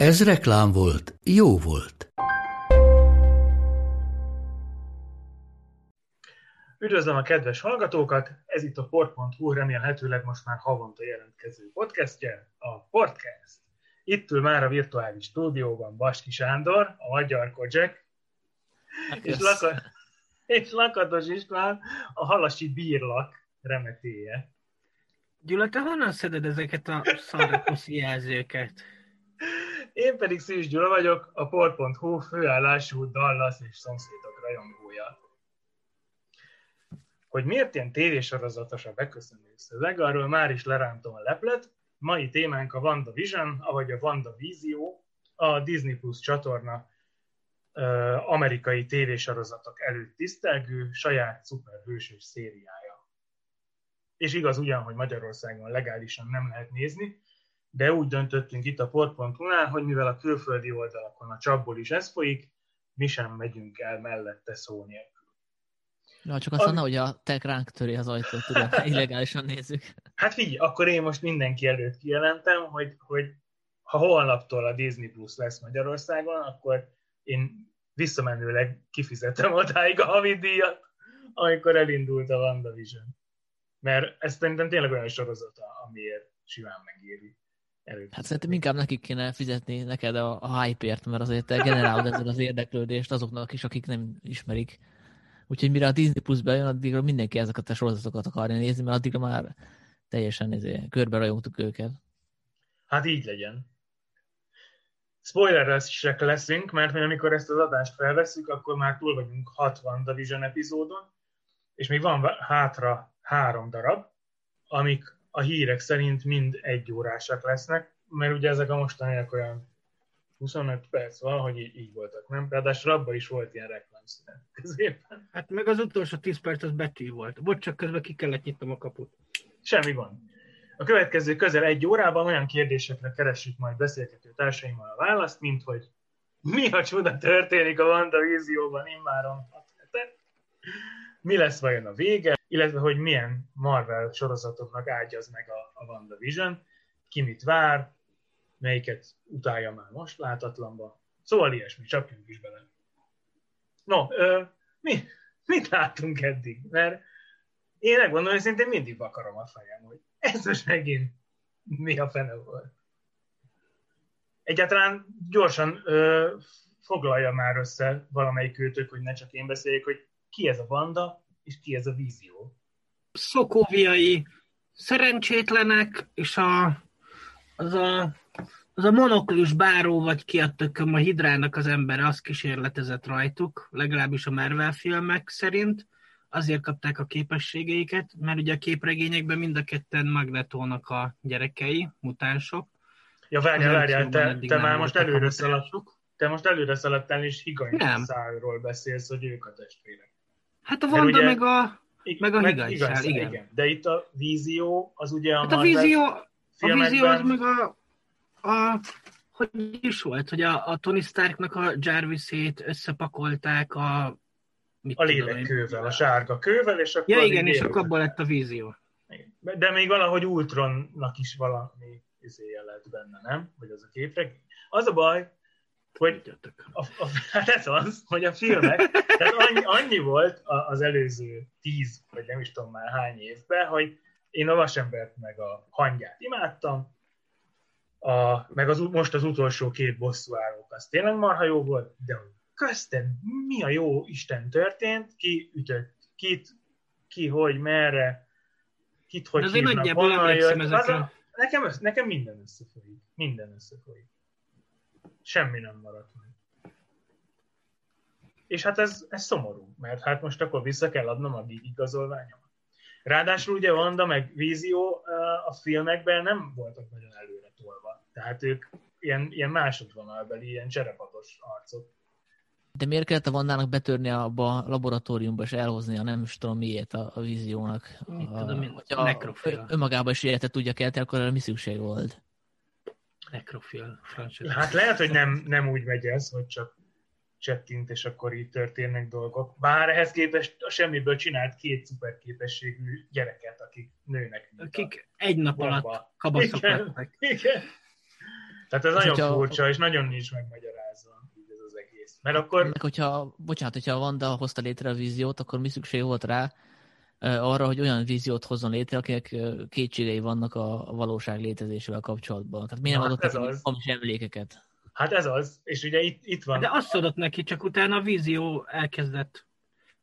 Ez reklám volt, jó volt. Üdvözlöm a kedves hallgatókat! Ez itt a port.hu remélhetőleg most már havonta jelentkező podcastje, a Podcast. Itt ül már a virtuális stúdióban Baski Sándor, a magyar Kocsek, Hát és. Laka- és Lakatos István, a halasi bírlak remetéje. Gyula, te honnan szeded ezeket a szarrakuszi jelzőket? Én pedig Szűs Gyula vagyok, a port.hu főállású Dallas és szomszédok rajongója. Hogy miért ilyen tévésorozatos a beköszönő szöveg, arról már is lerántom a leplet. Mai témánk a WandaVision, avagy a WandaVízió, a Disney Plus csatorna amerikai tévésorozatok előtt tisztelgő saját szuperhősös szériája. És igaz ugyan, hogy Magyarországon legálisan nem lehet nézni, de úgy döntöttünk itt a port.hu-nál, hogy mivel a külföldi oldalakon a csapból is ez folyik, mi sem megyünk el mellette szó nélkül. Na, csak azt mondta, hogy a tech ránk töri az ajtót, tudod, illegálisan nézzük. Hát figyelj, akkor én most mindenki előtt kijelentem, hogy, hogy ha holnaptól a Disney Plus lesz Magyarországon, akkor én visszamenőleg kifizetem odáig a havidíjat, amikor elindult a WandaVision. Mert ez szerintem tényleg olyan sorozata, amiért simán megéri. Előfizetni. Hát szerintem inkább nekik kéne fizetni neked a, a hype-ért, mert azért te generálod ezzel az érdeklődést azoknak is, akik nem ismerik. Úgyhogy mire a Disney Plus bejön, addigra mindenki ezeket a sorozatokat akarja nézni, mert addigra már teljesen ezért, körbe rajongtuk őket. Hát így legyen. Spoileresek leszünk, mert amikor ezt az adást felveszünk, akkor már túl vagyunk 60 Division epizódon, és még van hátra három darab, amik a hírek szerint mind egy órásak lesznek, mert ugye ezek a mostaniak olyan 25 perc van, hogy így, így voltak, nem? Ráadásul abban is volt ilyen reklámszünet középen. Hát meg az utolsó 10 perc az betű volt. Bocs, csak közben ki kellett nyitnom a kaput. Semmi gond. A következő közel egy órában olyan kérdésekre keressük majd beszélgető társaimmal a választ, mint hogy mi a csoda történik a WandaVision-ban immáron mi lesz vajon a vége, illetve hogy milyen Marvel sorozatoknak ágyaz meg a, a WandaVision, ki mit vár, melyiket utálja már most látatlanba. Szóval ilyesmi, csapjunk is bele. No, ö, mi, mit láttunk eddig? Mert én megmondom, hogy szintén mindig vakarom a fejem, hogy ez most megint mi a fene volt. Egyáltalán gyorsan ö, foglalja már össze valamelyik őtök, hogy ne csak én beszéljek, hogy ki ez a banda, és ki ez a vízió. Szokóviai szerencsétlenek, és a, az a az a monoklis báró, vagy ki a tököm, a hidrának az ember, az kísérletezett rajtuk, legalábbis a Marvel filmek szerint. Azért kapták a képességeiket, mert ugye a képregényekben mind a ketten Magnetónak a gyerekei, mutánsok. Ja, várjál, várjál, te, te már most előre szaladtál, te most előre szaladtál, és higany Nem. szálról beszélsz, hogy ők a testvérek. Hát a Vanda ugye- meg a... Meg a higany szál, szál, igen. De itt a vízió, az ugye a Hát a vízió, a vízió az meg a, a hogy is volt, hogy a, a Tony Starknak a Jarvisét összepakolták a... Mit a lélekkővel, a sárga kővel, és akkor Ja igen, és akkor abból lett a vízió. Igen. De még valahogy Ultronnak is valami izéje lett benne, nem? Vagy az a képregény. Az a baj, hogy a, a, hát ez az, hogy a filmek, tehát annyi, annyi volt az előző tíz, vagy nem is tudom már hány évben, hogy én a Vasembert meg a hangyát imádtam, a, meg az, most az utolsó két bosszúállók, az tényleg marha jó volt, de köztem mi a jó Isten történt, ki ütött kit, ki hogy, merre, kit hogy hívnak, honnan jött. Az ezekre. a, nekem, össz, nekem minden összefolyik. Minden összefolyik. Semmi nem maradt meg. És hát ez, ez szomorú, mert hát most akkor vissza kell adnom a gig igazolványomat. Ráadásul ugye Wanda meg Vízió a filmekben nem voltak nagyon előre tolva. Tehát ők ilyen, ilyen másodvonalbeli, ilyen cserepatos arcok. De miért kellett a Vandának betörni abba a laboratóriumba és elhozni a nem is tudom miért a, a víziónak? Mit a, tudom én, hogyha nekrofil. önmagában is életet tudja kelteni, akkor erre mi szükség volt? Necrofil franchise. Hát lehet, hogy nem, nem úgy megy ez, hogy csak csettint, és akkor így történnek dolgok. Bár ehhez képest a semmiből csinált két szuperképességű gyereket, akik nőnek. Akik egy nap bomba. alatt kabaszok Igen. lettek. Igen. Tehát ez És nagyon hogyha- furcsa, és nagyon nincs megmagyarázva így ez az egész. Mert akkor Meg hogyha, bocsánat, hogyha a Vanda hozta létre a víziót, akkor mi szükség volt rá arra, hogy olyan víziót hozzon létre, akinek kétségei vannak a valóság létezésével kapcsolatban. Tehát miért nem adott ez neki az. hamis emlékeket? Hát ez az, és ugye itt, itt van. De azt adott neki, csak utána a vízió elkezdett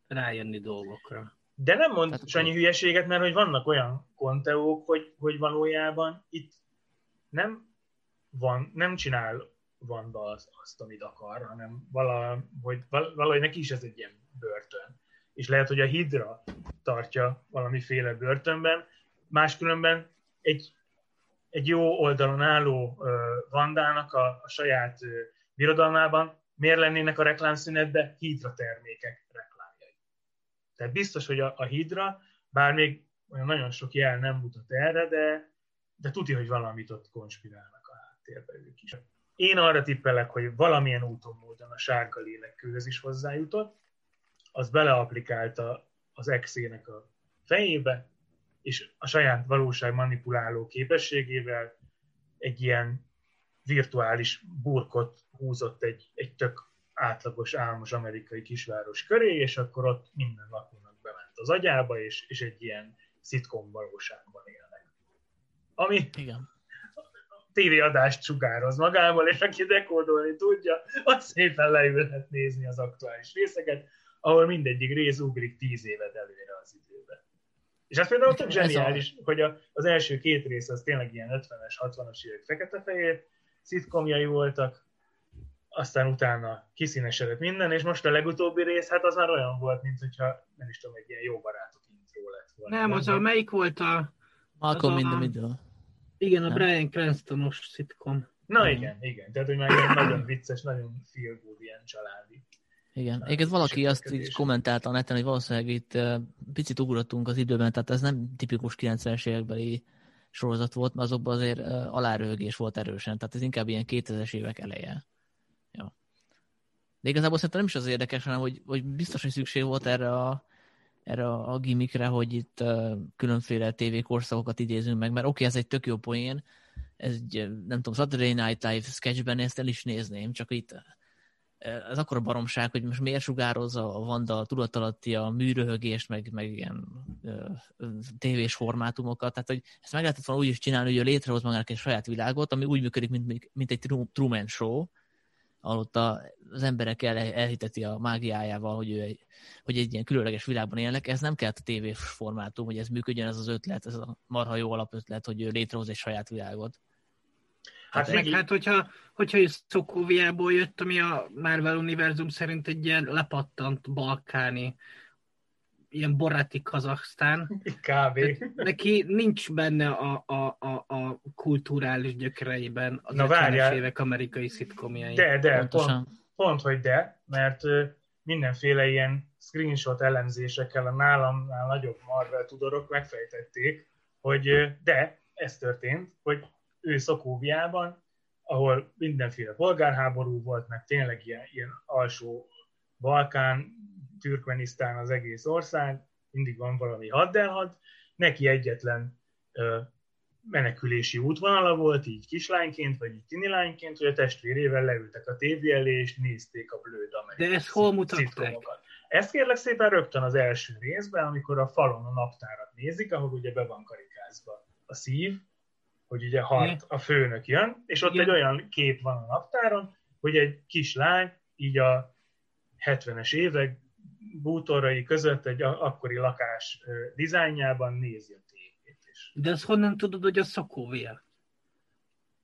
rájönni dolgokra. De nem mond Tehát- Sanyi hülyeséget, mert hogy vannak olyan konteók, hogy, hogy valójában itt nem van, nem csinál Vanda azt, azt, amit akar, hanem vala, hogy val- valahogy neki is ez egy ilyen börtön. És lehet, hogy a Hidra tartja valamiféle börtönben, máskülönben egy, egy jó oldalon álló Vandának a, a saját birodalmában miért lennének a reklámszünetbe Hidra termékek reklámjai. Tehát biztos, hogy a, a Hidra, bár még olyan nagyon sok jel nem mutat erre, de, de tudja, hogy valamit ott konspirálnak a háttérbe ők is. Én arra tippelek, hogy valamilyen úton módon a sárga lélekkőhöz is hozzájutott, az beleaplikálta az exének a fejébe, és a saját valóság manipuláló képességével egy ilyen virtuális burkot húzott egy, egy tök átlagos, álmos amerikai kisváros köré, és akkor ott minden lakónak bement az agyába, és, és egy ilyen szitkom valóságban élnek. Ami Igen. tévéadást sugároz magából, és aki dekódolni tudja, az szépen leülhet nézni az aktuális részeket, ahol mindegyik rész ugrik tíz évet előre az időbe. És ez például tök Ez a- zseniális, hogy a, az első két rész az tényleg ilyen 50-es, 60-as évek fekete-fehér szitkomjai voltak, aztán utána kiszínesedett minden, és most a legutóbbi rész, hát az már olyan volt, mint hogyha nem is tudom, egy ilyen jó barátok intro lett volna. Nem, az a melyik volt a... Malcolm in the middle. Igen, a Nem. Brian Cranstonos szitkom. Na igen, igen. Tehát, hogy már ilyen nagyon vicces, nagyon feel good, ilyen családi. Igen. Egyébként valaki azt így kommentálta a neten, hogy valószínűleg itt picit ugrottunk az időben, tehát ez nem tipikus 90-es évekbeli sorozat volt, mert azokban azért alárőgés volt erősen, tehát ez inkább ilyen 2000-es évek eleje. Ja. De igazából szerintem nem is az érdekes, hanem hogy, hogy biztos, hogy szükség volt erre a, erre a gimmickre, hogy itt különféle tévékorszakokat idézünk meg, mert oké, okay, ez egy tök jó poén, ez egy, nem tudom, Saturday Night Live sketchben ezt el is nézném, csak itt ez akkor a baromság, hogy most miért sugározza a Vanda tudatalatti a műröhögést, meg, meg ilyen ö, tévés formátumokat, tehát hogy ezt meg lehetett volna úgy is csinálni, hogy ő létrehoz magának egy saját világot, ami úgy működik, mint, mint egy Tru- Truman Show, ahol ott a, az emberek el, elhiteti a mágiájával, hogy, ő egy, hogy egy ilyen különleges világban élnek. Ez nem kellett a tévés formátum, hogy ez működjön, ez az ötlet, ez a marha jó alapötlet, hogy ő létrehoz egy saját világot. Hát Meg hát, hogyha, hogyha is Szokóviából jött, ami a Marvel univerzum szerint egy ilyen lepattant balkáni, ilyen boráti Kazaksztán. kb. Neki nincs benne a, a, a, a kulturális gyökereiben az Na, 50-es várjál. évek amerikai szitkomjai. De, de, pont, Pontosan. pont, hogy de, mert mindenféle ilyen screenshot elemzésekkel a nálamnál nagyobb Marvel tudorok megfejtették, hogy de, ez történt, hogy ő Szokóviában, ahol mindenféle polgárháború volt, meg tényleg ilyen, ilyen alsó Balkán, Türkmenisztán az egész ország, mindig van valami haddelhad, neki egyetlen ö, menekülési útvonala volt, így kislányként, vagy így tinilányként, hogy a testvérével leültek a tévé elé, és nézték a blőd amerikai De ezt hol mutatták? Ezt kérlek szépen rögtön az első részben, amikor a falon a naptárat nézik, ahol ugye be van karikázva a szív, hogy ugye Hart a főnök jön, és ott Igen. egy olyan kép van a naptáron, hogy egy kislány így a 70-es évek bútorai között egy akkori lakás dizájnjában nézi a tévét. És De azt honnan tudod, hogy a Szokóvia?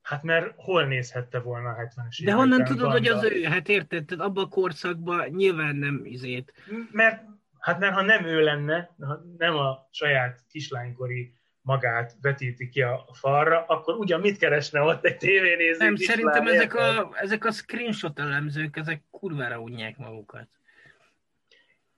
Hát mert hol nézhette volna a 70-es De években honnan tudod, hogy Vanda? az ő? Hát érted, tehát abban a korszakban nyilván nem izét. Mert, hát mert ha nem ő lenne, nem a saját kislánykori magát vetíti ki a falra, akkor ugyan mit keresne ott egy tévénéző Nem, szerintem ezek a, ezek a screenshot elemzők, ezek kurvára unják magukat.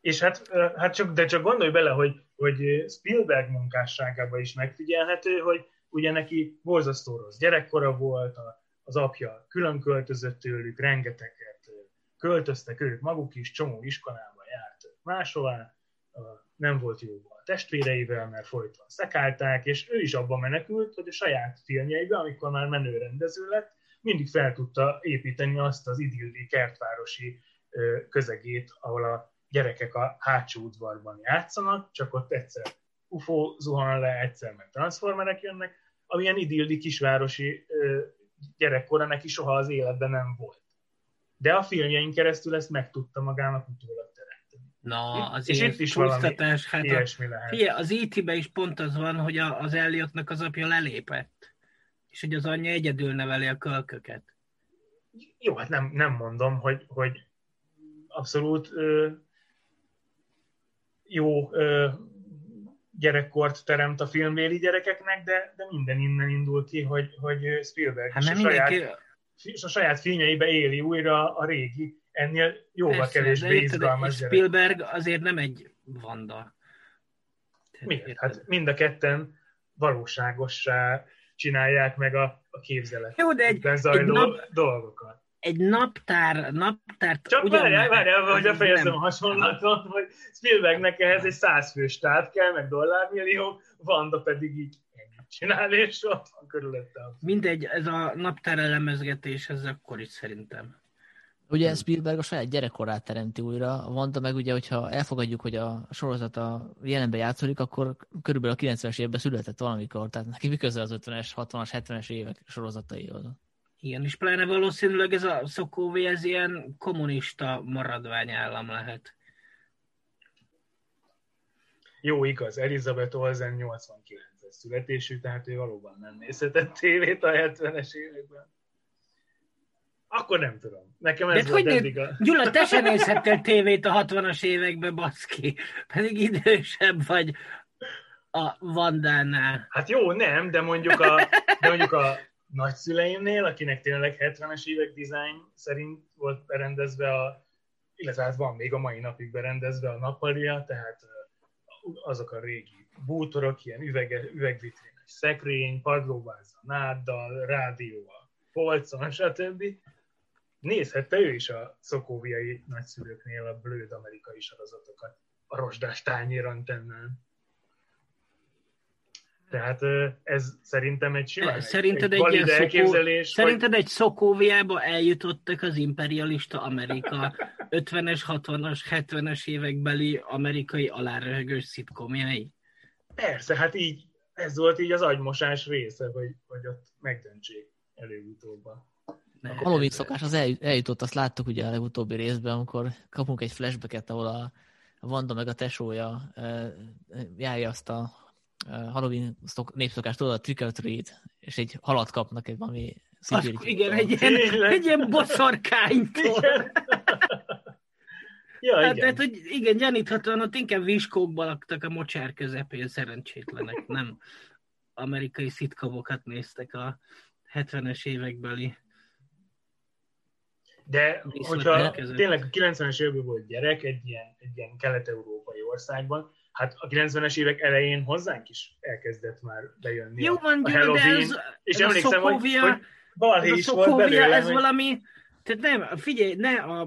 És hát, hát csak, de csak gondolj bele, hogy, hogy Spielberg munkásságában is megfigyelhető, hogy ugye neki borzasztó rossz gyerekkora volt, a, az apja külön költözött tőlük, rengeteget költöztek ők maguk is, csomó iskolába járt máshová, nem volt jó a testvéreivel, mert folyton szekálták, és ő is abban menekült, hogy a saját filmjeiben, amikor már menő rendező lett, mindig fel tudta építeni azt az idilli kertvárosi közegét, ahol a gyerekek a hátsó udvarban játszanak, csak ott egyszer UFO zuhan le, egyszer meg transformerek jönnek, amilyen idilli kisvárosi gyerekkora neki soha az életben nem volt. De a filmjein keresztül ezt meg tudta magának utólag Na, És azért itt is csúsztatás, hát Ilyesmi lehet. Figyelj, az IT-be is pont az van, hogy a, az Elliotnak az apja lelépett, és hogy az anyja egyedül neveli a kölköket. Jó, hát nem, nem mondom, hogy, hogy abszolút ö, jó ö, gyerekkort teremt a filmbéli gyerekeknek, de, de minden innen indul ki, hogy, hogy Spielberg Hát is a saját, mindenki... és a saját filmjeibe éli újra a régi, ennél jóval Persze, kevésbé érted, izgalmas gyerek. Spielberg azért nem egy vanda. Tehát Miért? érted? Hát mind a ketten valóságossá csinálják meg a, a képzelet. Jó, de egy, egy, zajló nap, dolgokat. egy naptár, naptárt Csak ugyan- várjál, várjál, hogy ez befejezem a hasonlatot, hogy Spielbergnek ehhez egy százfős stáb kell, meg dollármillió, Vanda pedig így csinál, és ott van körülötte. a- Mindegy, ez a naptár elemezgetés, ez akkor is szerintem. Ugye Spielberg a saját gyerekkorát teremti újra, Vanda meg ugye, hogyha elfogadjuk, hogy a sorozat a jelenben játszódik, akkor körülbelül a 90-es évben született valamikor, tehát neki mi köze az 50-es, 60-as, 70-es évek sorozataihoz. Igen, és pláne valószínűleg ez a Szokóvé, ez ilyen kommunista maradványállam lehet. Jó, igaz, Elizabeth Olsen 89-es születésű, tehát ő valóban nem nézhetett tévét a 70-es években. Akkor nem tudom. Nekem ez De volt hogy eddig a... Gyula, te sem nézhettél tévét a 60-as években, baszki. Pedig idősebb vagy a Vandánál. Hát jó, nem, de mondjuk a, de mondjuk a nagyszüleimnél, akinek tényleg 70-es évek dizájn szerint volt berendezve a, illetve hát van még a mai napig berendezve a nappalia, tehát azok a régi bútorok, ilyen üvege, üvegvitrénes szekrény, padlóváza, náddal, rádió a polcon, stb. Nézhette ő is a szokóviai nagyszülőknél a blőd amerikai sorozatokat a rozsdás tányérantennán. Tehát ö, ez szerintem egy simán Szerinted egy egy, valid ilyen szokó... elképzelés, Szerinted egy Szokóviába eljutottak az imperialista Amerika 50-es, 60-as, 70-es évekbeli amerikai aláröhögős szitkomjai? persze, hát így, ez volt így az agymosás része, hogy, hogy ott megdöntsék előutóbb a Ne. A Halloween szokás az el, eljutott, azt láttuk ugye a legutóbbi részben, amikor kapunk egy flashbacket, ahol a a Vanda meg a tesója járja azt a eh, Halloween szok, népszokást, tudod, a trick or treat, és egy halat kapnak egy valami Az, szibériai igen, egy ilyen, egy ilyen boszorkánytól. Igen. ja, Hát, igen. tehát, hogy igen, gyaníthatóan ott inkább viskókba laktak a mocsár közepén szerencsétlenek, nem amerikai szitkomokat néztek a 70-es évekbeli. De Viszonylag hogyha elkezdett. tényleg a 90-es években volt gyerek egy ilyen, egy ilyen kelet-európai országban, hát a 90-es évek elején hozzánk is elkezdett már bejönni Jó a, van, a de Halloween, ez, és ez a emlékszem, hogy, Szokóvia, hogy ez a is volt Szokóvia, belőle, ez hogy valami, tehát nem, figyelj, ne a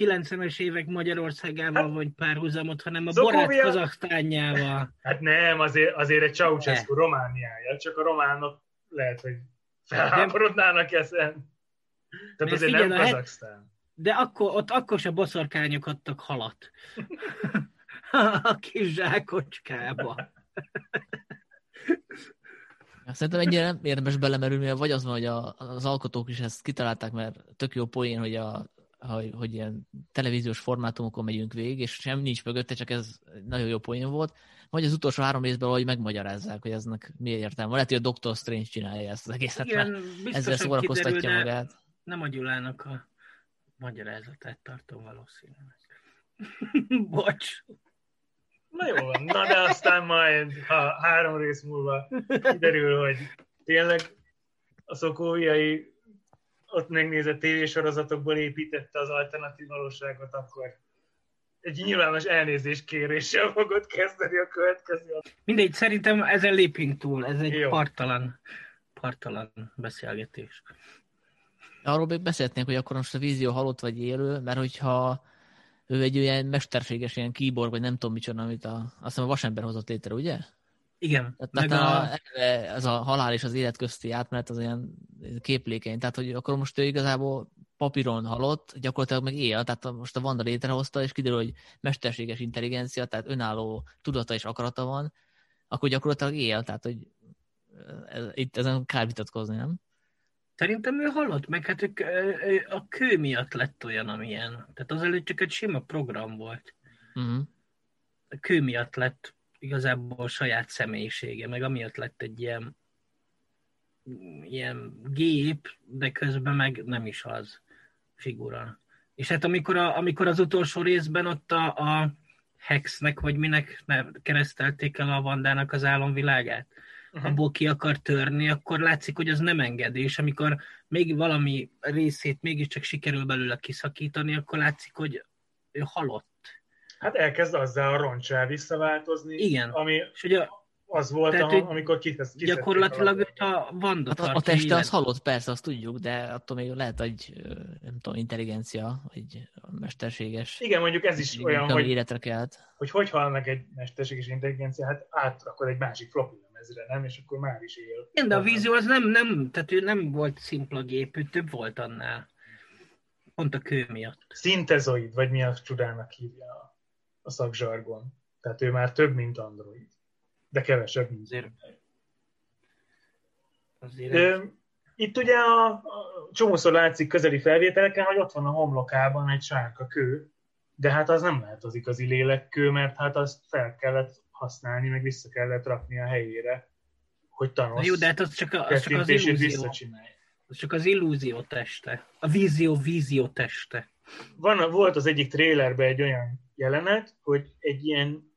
90-es évek Magyarországával Hát- vagy párhuzamot, hanem a Szokóvia- Borát Kazaksztánjával. hát nem, azért, azért egy Ceausescu Romániája, csak a románok lehet, hogy felháborodnának ezen. Tehát Mert azért nem a Kazaksztán. De akkor, ott akkor se boszorkányok adtak halat. a kis zsákocskába. Szerintem ennyire nem érdemes belemerülni, mert vagy az van, hogy a, az alkotók is ezt kitalálták, mert tök jó poén, hogy, a, hogy, hogy ilyen televíziós formátumokon megyünk végig, és sem nincs mögötte, csak ez nagyon jó poén volt. Vagy az utolsó három részben valahogy megmagyarázzák, hogy eznek mi értelme. Lehet, hogy a Doctor Strange csinálja ezt az egészet, Igen, mert ezzel szórakoztatja kiderül, de magát. Nem a Gyulának a magyarázatát tartom valószínűleg. Bocs. Na jó van, na de aztán majd, ha három rész múlva kiderül, hogy tényleg a szokóviai ott megnézett tévésorozatokból építette az alternatív valóságot, akkor egy nyilvános elnézés kéréssel fogod kezdeni a következő. Mindegy, szerintem ezen lépünk túl. Ez egy Jó. partalan, partalan beszélgetés. Arról még beszélhetnénk, hogy akkor most a vízió halott vagy élő, mert hogyha ő egy olyan mesterséges ilyen keyboard, vagy nem tudom micsoda, amit a, azt hiszem a vasember hozott létre, ugye? Igen. Tehát, meg a, ez a halál és az élet közti átmenet az olyan képlékeny. Tehát, hogy akkor most ő igazából papíron halott, gyakorlatilag meg él, tehát most a Vanda létrehozta, és kiderül, hogy mesterséges intelligencia, tehát önálló tudata és akarata van, akkor gyakorlatilag él, tehát, hogy ez, itt ezen kár vitatkozni, nem? Szerintem ő halott, meg hát ők, a kő miatt lett olyan, amilyen. Tehát azelőtt csak egy sima program volt. Uh-huh. A kő miatt lett igazából saját személyisége, meg amiatt lett egy ilyen, ilyen gép, de közben meg nem is az figura. És hát amikor, a, amikor az utolsó részben ott a, a Hexnek, vagy minek ne, keresztelték el a Vandának az álomvilágát, Uh-huh. abból ki akar törni, akkor látszik, hogy az nem engedi, és amikor még valami részét mégiscsak sikerül belőle kiszakítani, akkor látszik, hogy ő halott. Hát elkezd azzal a roncsá visszaváltozni, Igen. ami És ugye az volt, Tehát, hogy amikor kitesz, gyakorlatilag őt a Vanda Hát a, a teste az életben. halott, persze, azt tudjuk, de attól még lehet egy, ö, nem tudom, intelligencia, egy mesterséges, Igen, mondjuk ez is olyan, hogy, életre kelt. hogy hogy hal meg egy mesterséges intelligencia, hát átrakod egy másik floppy lemezre, nem? És akkor már is él. Igen, de a vízió az nem, nem, tehát ő nem volt szimpla gép, ő több volt annál. Pont a kő miatt. Szintezoid, vagy mi a csodának hívja a, a szakzsargon. Tehát ő már több, mint android. De kevesebb, mint Azért- Azért Ö, Itt ugye a, a csomószor látszik közeli felvételeken, hogy ott van a homlokában egy sárga kő, de hát az nem lehet az igazi lélekkő, mert hát azt fel kellett használni, meg vissza kellett rakni a helyére, hogy Thanos jó, de hát az csak, a, az csak az illúzió. Az csak az illúzió teste. A vízió vízió teste. Van, volt az egyik trélerben egy olyan jelenet, hogy egy ilyen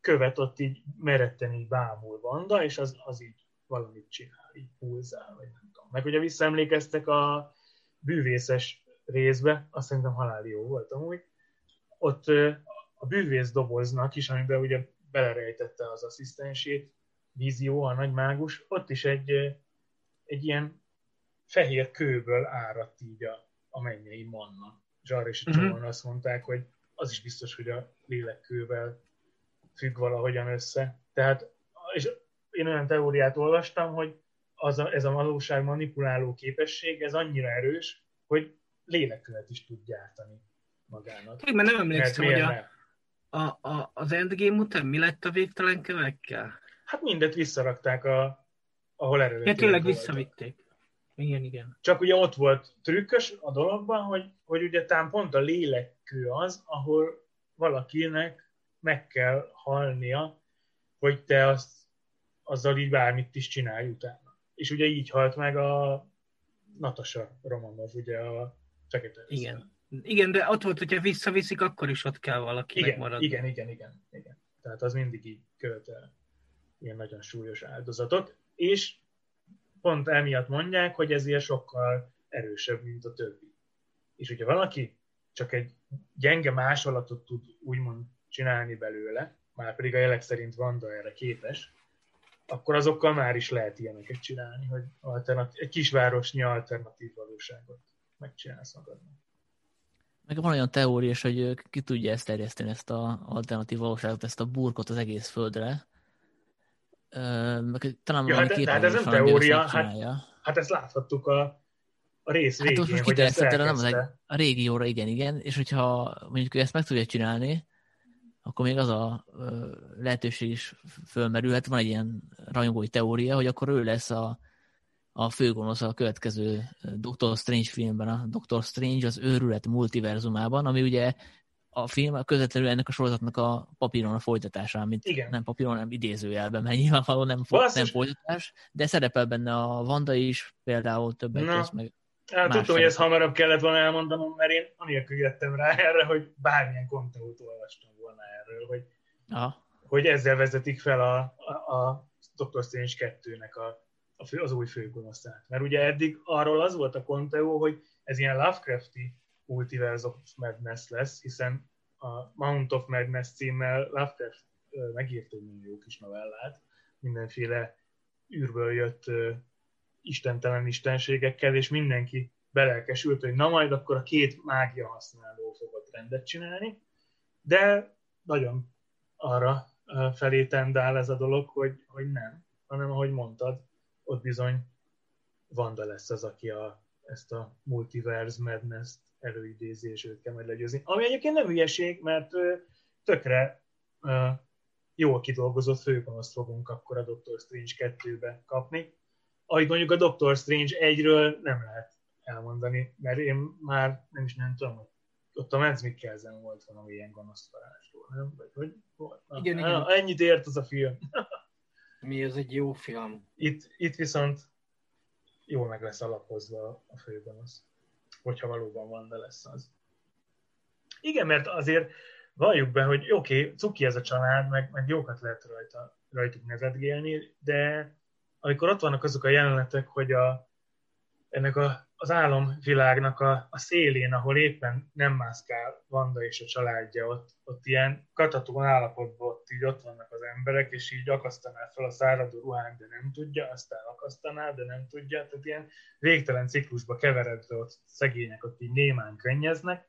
követ ott így meretten így bámul Vanda, és az, az így valamit csinál, így pulzál, vagy nem tudom. Meg ugye visszaemlékeztek a bűvészes részbe, azt szerintem halál jó volt amúgy, ott a bűvész doboznak is, amiben ugye belerejtette az asszisztensét, Vízió, a nagy mágus, ott is egy, egy ilyen fehér kőből áradt így a, a mennyei manna. És arra is egy csomóan azt mondták, hogy az is biztos, hogy a lélekkővel függ valahogyan össze. Tehát, és én olyan teóriát olvastam, hogy az a, ez a valóság manipuláló képesség, ez annyira erős, hogy lélekkövet is tud gyártani magának. Én már nem emlékszem, hogy a? A, a, az Endgame után mi lett a végtelen kövekkel? Hát mindet visszarakták, a, ahol Ja, eredetileg tényleg visszavitték. Igen, igen. Csak ugye ott volt trükkös a dologban, hogy, hogy ugye tám pont a lélekkő az, ahol valakinek meg kell halnia, hogy te azt, azzal így bármit is csinálj utána. És ugye így halt meg a Natasha Romanov, ugye a fekete Igen. Igen, de ott volt, hogyha visszaviszik, akkor is ott kell valakinek Igen, maradni. igen, igen, igen, igen. Tehát az mindig így követel ilyen nagyon súlyos áldozatot, és pont emiatt mondják, hogy ez ilyen sokkal erősebb, mint a többi. És hogyha valaki csak egy gyenge másolatot tud úgymond csinálni belőle, már pedig a jelek szerint Vanda erre képes, akkor azokkal már is lehet ilyeneket csinálni, hogy alternat- egy kisvárosnyi alternatív valóságot megcsinálsz magadnak. Meg van olyan teória is, hogy ki tudja ezt terjeszteni, ezt a alternatív valóságot, ezt a burkot az egész földre. Meg talán Ja, hát- hát ez is nem teória, megcsinálja. Hát ezt láthattuk a, a rész Hát végén, most, most hogy ezt erre nem az elkezdte. a régióra, igen, igen, és hogyha mondjuk ő ezt meg tudja csinálni, akkor még az a lehetőség is fölmerülhet. Van egy ilyen rajongói teória, hogy akkor ő lesz a, a főgonosz a következő Doctor Strange filmben, a Doctor Strange az őrület multiverzumában, ami ugye a film közvetlenül ennek a sorozatnak a papíron a folytatása, amit Igen. nem papíron, nem idézőjelben, mert nyilvánvalóan nem, fo- Basszus. nem folytatás, de szerepel benne a Vanda is, például többek között, meg Hát, tudtam, hogy ezt hamarabb kellett volna elmondanom, mert én anélkül jöttem rá erre, hogy bármilyen konteót olvastam volna erről, hogy Aha. hogy ezzel vezetik fel a, a, a Doctor Strange 2-nek a, a fő, az új főgonoszát. Mert ugye eddig arról az volt a konteó, hogy ez ilyen Lovecrafti Multiverse of Madness lesz, hiszen a Mount of Madness címmel Lovecraft megírta egy jó kis novellát, mindenféle űrből jött istentelen istenségekkel, és mindenki belelkesült, hogy na majd akkor a két mágia használó fogott rendet csinálni, de nagyon arra felé tendál ez a dolog, hogy, hogy nem, hanem ahogy mondtad, ott bizony Vanda lesz az, aki a, ezt a multiverse madness előidézi, és őt kell majd legyőzni. Ami egyébként nem hülyeség, mert tökre jól kidolgozott főgonoszt fogunk akkor a Doctor Strange 2-be kapni. Ahogy mondjuk a Doctor Strange 1-ről nem lehet elmondani, mert én már nem is nem tudom, hogy ott a Mads Mikkelsen volt valami ilyen gonosz varázsról, nem? Vagy hogy volt? Igen, na, igen. Ennyit ért az a film. Mi ez egy jó film. Itt, itt viszont jól meg lesz alapozva a főgonosz. Hogyha valóban van, de lesz az. Igen, mert azért valljuk be, hogy oké, okay, cuki ez a család, meg, meg jókat lehet rajta, rajtuk nevetgélni, de amikor ott vannak azok a jelenetek, hogy a, ennek a, az álomvilágnak a, a szélén, ahol éppen nem mászkál Vanda és a családja, ott, ott ilyen katatón állapotban ott így ott vannak az emberek, és így akasztaná fel a száradó ruhát, de nem tudja, aztán akasztaná, de nem tudja, tehát ilyen végtelen ciklusba keveredve ott szegények ott így némán könnyeznek,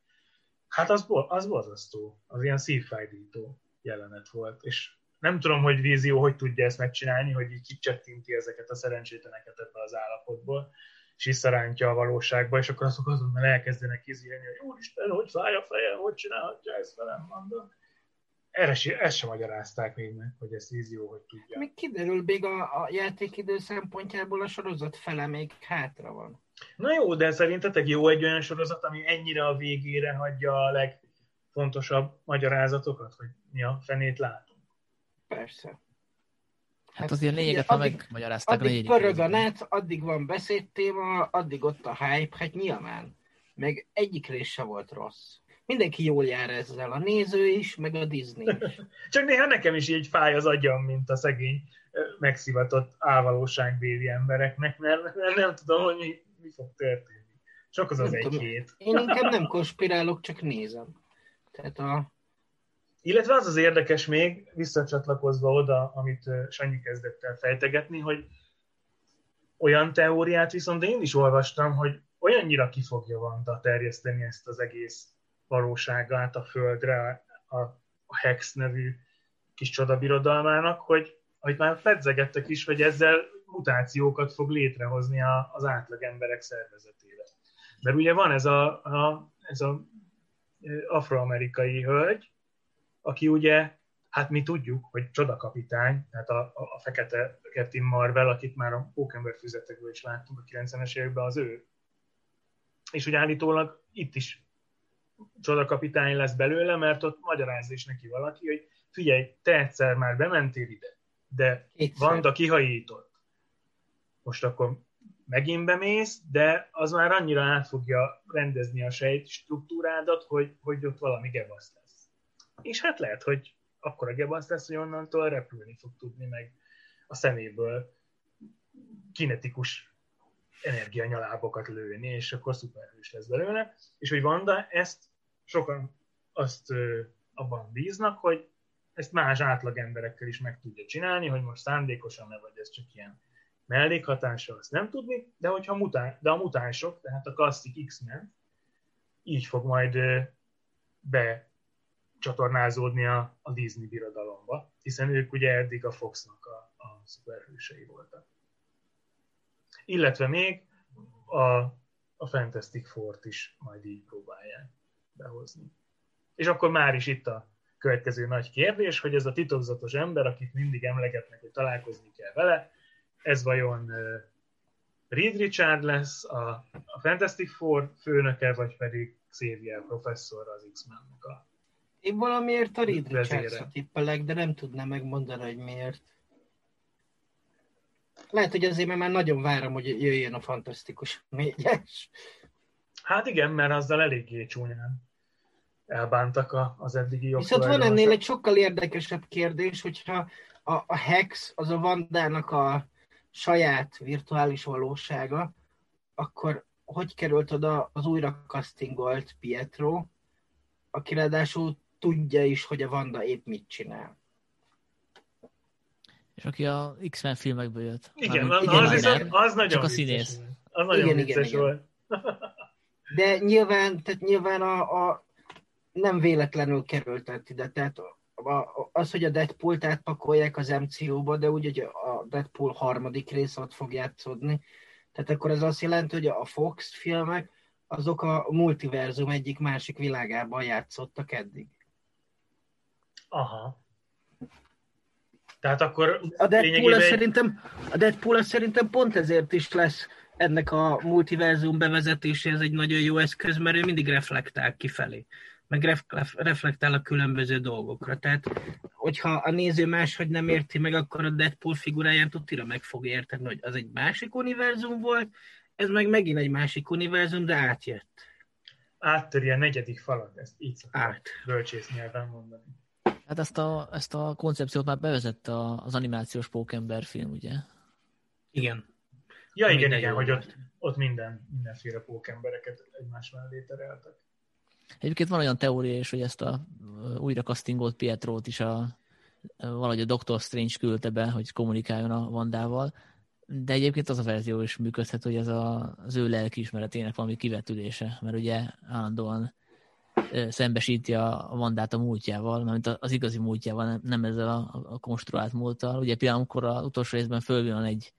hát az, az borzasztó, az ilyen szívfájdító jelenet volt, és nem tudom, hogy vízió hogy tudja ezt megcsinálni, hogy így kicsettinti ezeket a szerencsétleneket ebbe az állapotból, és visszarántja a valóságba, és akkor azok azonnal elkezdenek izélni, hogy úristen, hogy fáj a fejem, hogy csinálhatja ezt velem, mondom. Erre se, ezt sem magyarázták még meg, hogy ezt vízió hogy tudja. Még kiderül, még a, a játékidő szempontjából a sorozat fele még hátra van. Na jó, de szerintetek jó egy olyan sorozat, ami ennyire a végére hagyja a legfontosabb magyarázatokat, hogy mi a fenét látunk? Persze. Hát azért lényeget már addig- megmagyarázták a Addig pörög a net, addig van beszédtéma, addig ott a hype, hát nyilván. Meg egyik rész se volt rossz. Mindenki jól jár ezzel, a néző is, meg a Disney is. Csak néha nekem is így fáj az agyam, mint a szegény megszivatott álvalóságbéli embereknek, mert, mert nem tudom, hogy mi, mi fog történni. Csak az az Nem egy tudom. hét. Én inkább nem konspirálok, csak nézem. Tehát a, Illetve az az érdekes még, visszacsatlakozva oda, amit Sanyi kezdett el fejtegetni, hogy olyan teóriát viszont én is olvastam, hogy olyannyira ki fogja Vanda terjeszteni ezt az egész valóságát a Földre, a, a Hex nevű kis csodabirodalmának, hogy, hogy már pedzegettek is, hogy ezzel mutációkat fog létrehozni a, az átlag emberek szervezetébe. Mert ugye van ez a, a, ez a afroamerikai hölgy, aki ugye, hát mi tudjuk, hogy csodakapitány, tehát a, a, a fekete Captain Marvel, akit már a Pókember füzetekből is láttunk a 90-es években, az ő. És ugye állítólag itt is csodakapitány lesz belőle, mert ott magyaráz is neki valaki, hogy figyelj, te egyszer már bementél ide, de Kétszer. Vanda kihajított. Most akkor megint bemész, de az már annyira át fogja rendezni a sejt struktúrádat, hogy, hogy ott valami gebasz. És hát lehet, hogy akkor a gebasz lesz, hogy onnantól repülni fog tudni, meg a szeméből kinetikus energianyalábokat lőni, és akkor szuperhős lesz belőle. És hogy Vanda ezt sokan azt ö, abban bíznak, hogy ezt más átlag emberekkel is meg tudja csinálni, hogy most szándékosan ne vagy ez csak ilyen mellékhatása, azt nem tudni, de hogyha mutá- de a mutánsok, tehát a klasszik X-Men így fog majd ö, becsatornázódni a, a Disney birodalomba, hiszen ők ugye eddig a Foxnak a, a szuperhősei voltak. Illetve még a, a Fantastic Four-t is majd így próbálják behozni. És akkor már is itt a következő nagy kérdés, hogy ez a titokzatos ember, akit mindig emlegetnek, hogy találkozni kell vele, ez vajon Reed Richard lesz a, a Fantastic Four főnöke, vagy pedig Xavier professzor az X-Men-nek a Én valamiért a Reed. Richards-ra tippelek, de nem tudnám megmondani, hogy miért. Lehet, hogy azért, mert már nagyon várom, hogy jöjjön a fantasztikus négyes. Hát igen, mert azzal eléggé csúnyán elbántak a, az eddigi Viszont van ennél egy sokkal érdekesebb kérdés, hogyha a, a Hex az a Vandának a saját virtuális valósága, akkor hogy került oda az újra castingolt Pietro, aki ráadásul tudja is, hogy a Vanda épp mit csinál. És aki a X-Men filmekből jött. Igen, az, az, viszont, az nagyon Csak a színész. Az nagyon igen, igen, igen. volt. De nyilván, tehát nyilván a, a nem véletlenül került ide. Tehát az, hogy a Deadpool-t átpakolják az MCU-ba, de úgy, hogy a Deadpool harmadik rész ott fog játszódni. Tehát akkor ez azt jelenti, hogy a Fox filmek azok a multiverzum egyik másik világában játszottak eddig. Aha. Tehát akkor a Deadpool, egy... szerintem, a Deadpool szerintem pont ezért is lesz ennek a multiverzum bevezetéséhez egy nagyon jó eszköz, mert ő mindig reflektál kifelé meg reflektál a különböző dolgokra. Tehát, hogyha a néző máshogy nem érti meg, akkor a Deadpool figuráján tudtira meg fog érteni, hogy az egy másik univerzum volt, ez meg megint egy másik univerzum, de átjött. Áttöri a negyedik falat, ezt így szoktam bölcsész nyelven mondani. Hát ezt a, ezt a koncepciót már bevezette az animációs Pókember film, ugye? Igen. Ja, igen, igen, hogy ott, ott minden, mindenféle pókembereket egymás mellé tereltek. Egyébként van olyan teória is, hogy ezt a újra castingolt Pietrót is a, valahogy a Doctor Strange küldte be, hogy kommunikáljon a Vandával, de egyébként az a verzió is működhet, hogy ez a, az ő lelkiismeretének valami kivetülése, mert ugye állandóan szembesíti a Vandát a múltjával, mert az igazi múltjával, nem, nem ezzel a, a konstruált múlttal. Ugye például, amikor az utolsó részben fölvön egy,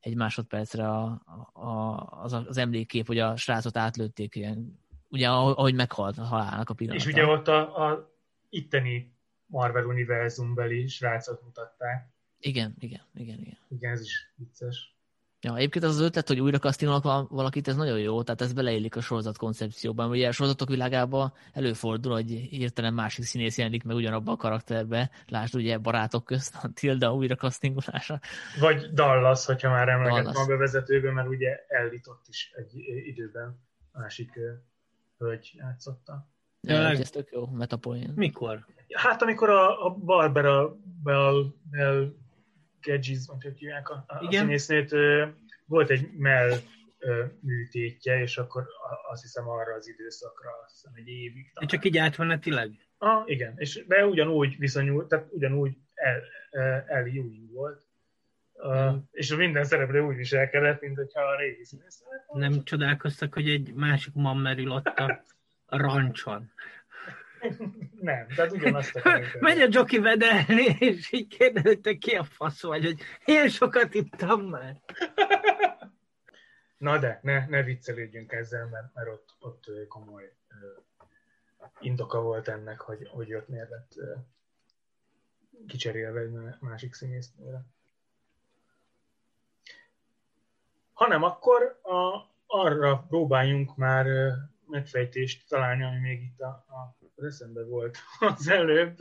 egy másodpercre a, a, az, az emlékkép, hogy a srácot átlőtték ilyen ugye ahogy meghalt a halálnak a pillanatban. És ugye ott a, a itteni Marvel univerzumbeli srácot mutatták. Igen, igen, igen, igen. Igen, ez is vicces. Ja, egyébként az az ötlet, hogy újra kasztinolnak valakit, ez nagyon jó, tehát ez beleillik a sorozat koncepcióban. Ugye a sorozatok világában előfordul, hogy hirtelen másik színész jelenik meg ugyanabba a karakterbe, lásd ugye barátok közt a Tilda újra kasztingolása. Vagy Dallas, hogyha már emlegettem a bevezetőben, mert ugye ellitott is egy időben másik hölgy játszotta. Ja, ja, ez tök jó, metapoén. Mikor? Hát amikor a, a Barbara Bell, Bell Gedges, vagy hogy hívják a, a színésznőt, volt egy mell műtétje, és akkor azt hiszem arra az időszakra, azt hiszem egy évig. Talán. Csak így átmenetileg? Ah, igen, és de ugyanúgy viszonyult, tehát ugyanúgy el, el Ewing volt, Uh, és minden szereplő úgy viselkedett, mint hogyha a régi színész. Nem csodálkoztak, hogy egy másik man merül ott a rancson. Nem, tehát ugyanazt a Megy a Joki vedelni, és így kérdezte, ki a fasz vagy, hogy ilyen sokat ittam már. Na de, ne, ne viccelődjünk ezzel, mert, mert ott, ott komoly indoka volt ennek, hogy, hogy ott miért lett kicserélve egy másik színésznőre. hanem akkor a, arra próbáljunk már megfejtést találni, ami még itt a, a, az eszembe volt az előbb,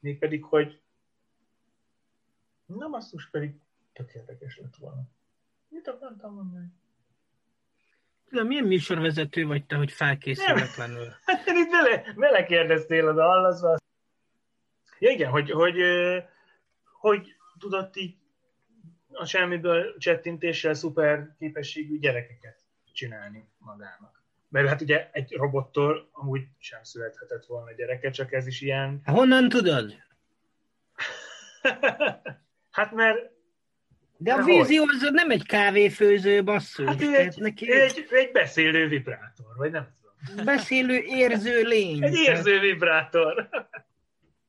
mégpedig, hogy nem basszus, pedig tök érdekes lett volna. Mit akartam mondani? De milyen műsorvezető vagy te, hogy felkészületlenül? Hát itt vele, vele kérdeztél az allaszba. Ja igen, hogy, hogy, hogy, tudott így a semmiből csettintéssel szuper képességű gyerekeket csinálni magának. Mert hát ugye egy robottól amúgy sem születhetett volna gyereke, csak ez is ilyen... Honnan tudod? hát mert... De a vízió az nem egy kávéfőző basszus. Hát egy, neki... egy, egy beszélő vibrátor, vagy nem tudom. Beszélő érző lény. Egy érző vibrátor.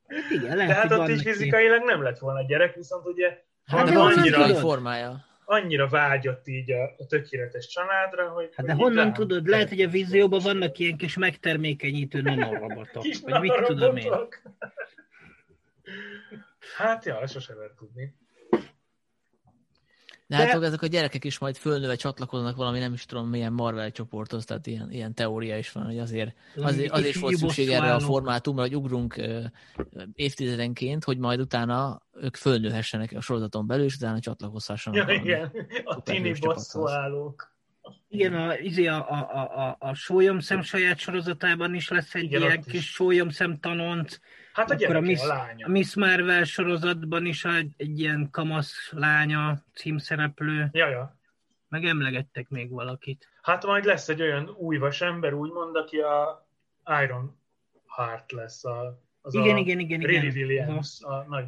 Hát igen, lehet, De hát ott is fizikailag nem lett volna gyerek, viszont ugye Hát de annyira formája. Annyira vágyott így a, a tökéletes családra, hogy... Hát de honnan tudod? Lehet, hogy a vízióban vannak ilyen kis megtermékenyítő nanorobotok. Vagy mit tudom én. Hát ja, sose lehet tudni. De, de hát ezek a gyerekek is majd fölnőve csatlakoznak valami, nem is tudom milyen Marvel csoporthoz, tehát ilyen, ilyen teória is van, hogy azért, azért, azért is volt szükség erre a formátumra, hogy ugrunk évtizedenként, hogy majd utána ők fölnőhessenek a sorozaton belül, és utána csatlakozhassanak. Ja, igen, a tini bosszúállók. Igen, a, izé, a, a, a, a, a sólyomszem saját sorozatában is lesz egy Igen, ilyen kis sólyomszem tanonc. Hát a Akkor a Miss, a lánya. a Miss Marvel sorozatban is egy, egy ilyen kamasz lánya címszereplő. Ja, ja. Meg emlegettek még valakit. Hát majd lesz egy olyan új vasember, úgymond, aki a Iron Heart lesz, a, az Igen, a igen, igen, igen. Williams, a nagy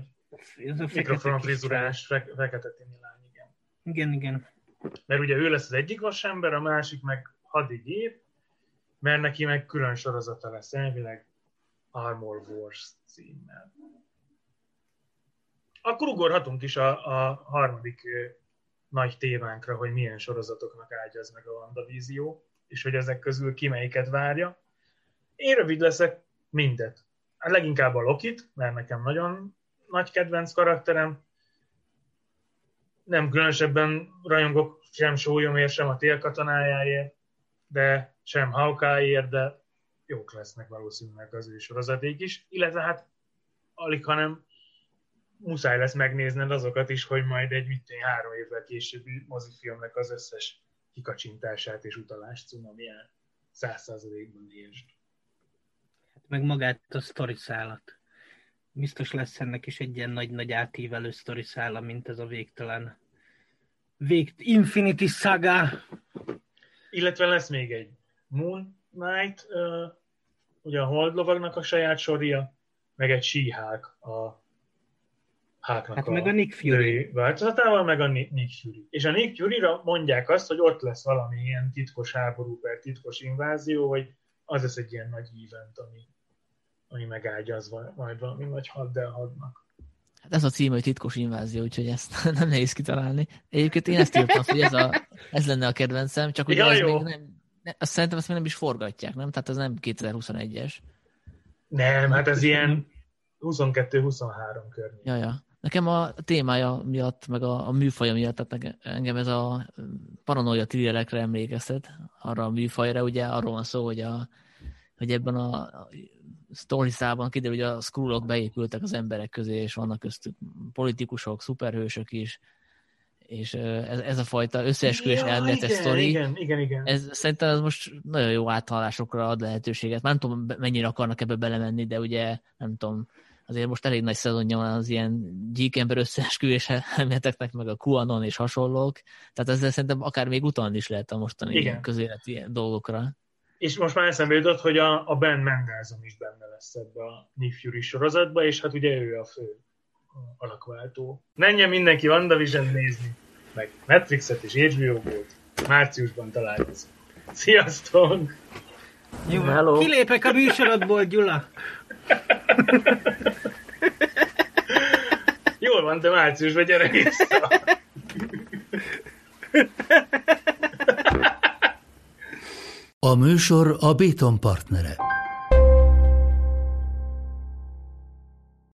Ez a fekete mikrofon frizurás, fe- fekete tini lány, igen. Igen, igen. Mert ugye ő lesz az egyik vasember, a másik meg hadigép, mert neki meg külön sorozata lesz elvileg Armor Wars címmel. Akkor ugorhatunk is a, a harmadik nagy témánkra, hogy milyen sorozatoknak ágyaz meg a WandaVision, és hogy ezek közül ki melyiket várja. Én rövid leszek mindet. Hát leginkább a Lokit, mert nekem nagyon nagy kedvenc karakterem. Nem különösebben rajongok sem sólyomért, sem a télkatonájáért, de sem Hawkeye-ért, de jók lesznek valószínűleg az ő sorozaték is, illetve hát alig, hanem muszáj lesz megnézned azokat is, hogy majd egy mit három évvel későbbi mozifilmnek az összes kikacsintását és utalást cunamián száz százalékban értsd. Meg magát a sztori szállat. Biztos lesz ennek is egy ilyen nagy-nagy átívelő sztori szála, mint ez a végtelen vég Infinity Saga. Illetve lesz még egy Moon Knight, uh, ugye a Holdlovagnak a saját sorja, meg egy She-Hulk a Hulknak Hát meg a Nick Fury. változatával, meg a Ni- Nick Fury. És a Nick Fury-ra mondják azt, hogy ott lesz valami ilyen titkos háború per titkos invázió, vagy az lesz egy ilyen nagy event, ami, ami megágyazva majd valami nagy haddel hadnak. Hát ez a cím, hogy titkos invázió, úgyhogy ezt nem nehéz kitalálni. Egyébként én ezt írtam, hogy ez, a, ez lenne a kedvencem, csak ugye Ja, ez jó. még nem, ne, azt szerintem ezt még nem is forgatják, nem? Tehát ez nem 2021-es. Nem, hát ez ilyen 22-23 környék. Ja, ja. Nekem a témája miatt, meg a, a műfaja miatt, tehát engem ez a paranoia thrillerekre emlékeztet, arra a műfajra, ugye arról van szó, hogy, a, hogy ebben a, a story szában kiderül, hogy a skrullok beépültek az emberek közé, és vannak köztük politikusok, szuperhősök is, és ez, ez a fajta összeesküvés elméletes igen, sztori, igen, igen, igen. ez szerintem ez most nagyon jó áthallásokra ad lehetőséget. Már nem tudom, mennyire akarnak ebbe belemenni, de ugye nem tudom, azért most elég nagy szezonja van az ilyen gyíkember összeesküvés elméleteknek, meg a QAnon és hasonlók. Tehát ezzel szerintem akár még utalni is lehet a mostani Igen. Közéleti dolgokra. És most már eszembe jutott, hogy a, a Ben Mendelsohn is benne lesz ebbe a Nick Fury sorozatba, és hát ugye ő a fő alakváltó. Menjen mindenki WandaVision nézni, meg Netflixet és HBO volt. Márciusban találkozunk. Sziasztok! Jó, Hello. kilépek a műsorodból, Gyula. Jól van, de márciusban gyere vissza. A műsor a Béton partnere.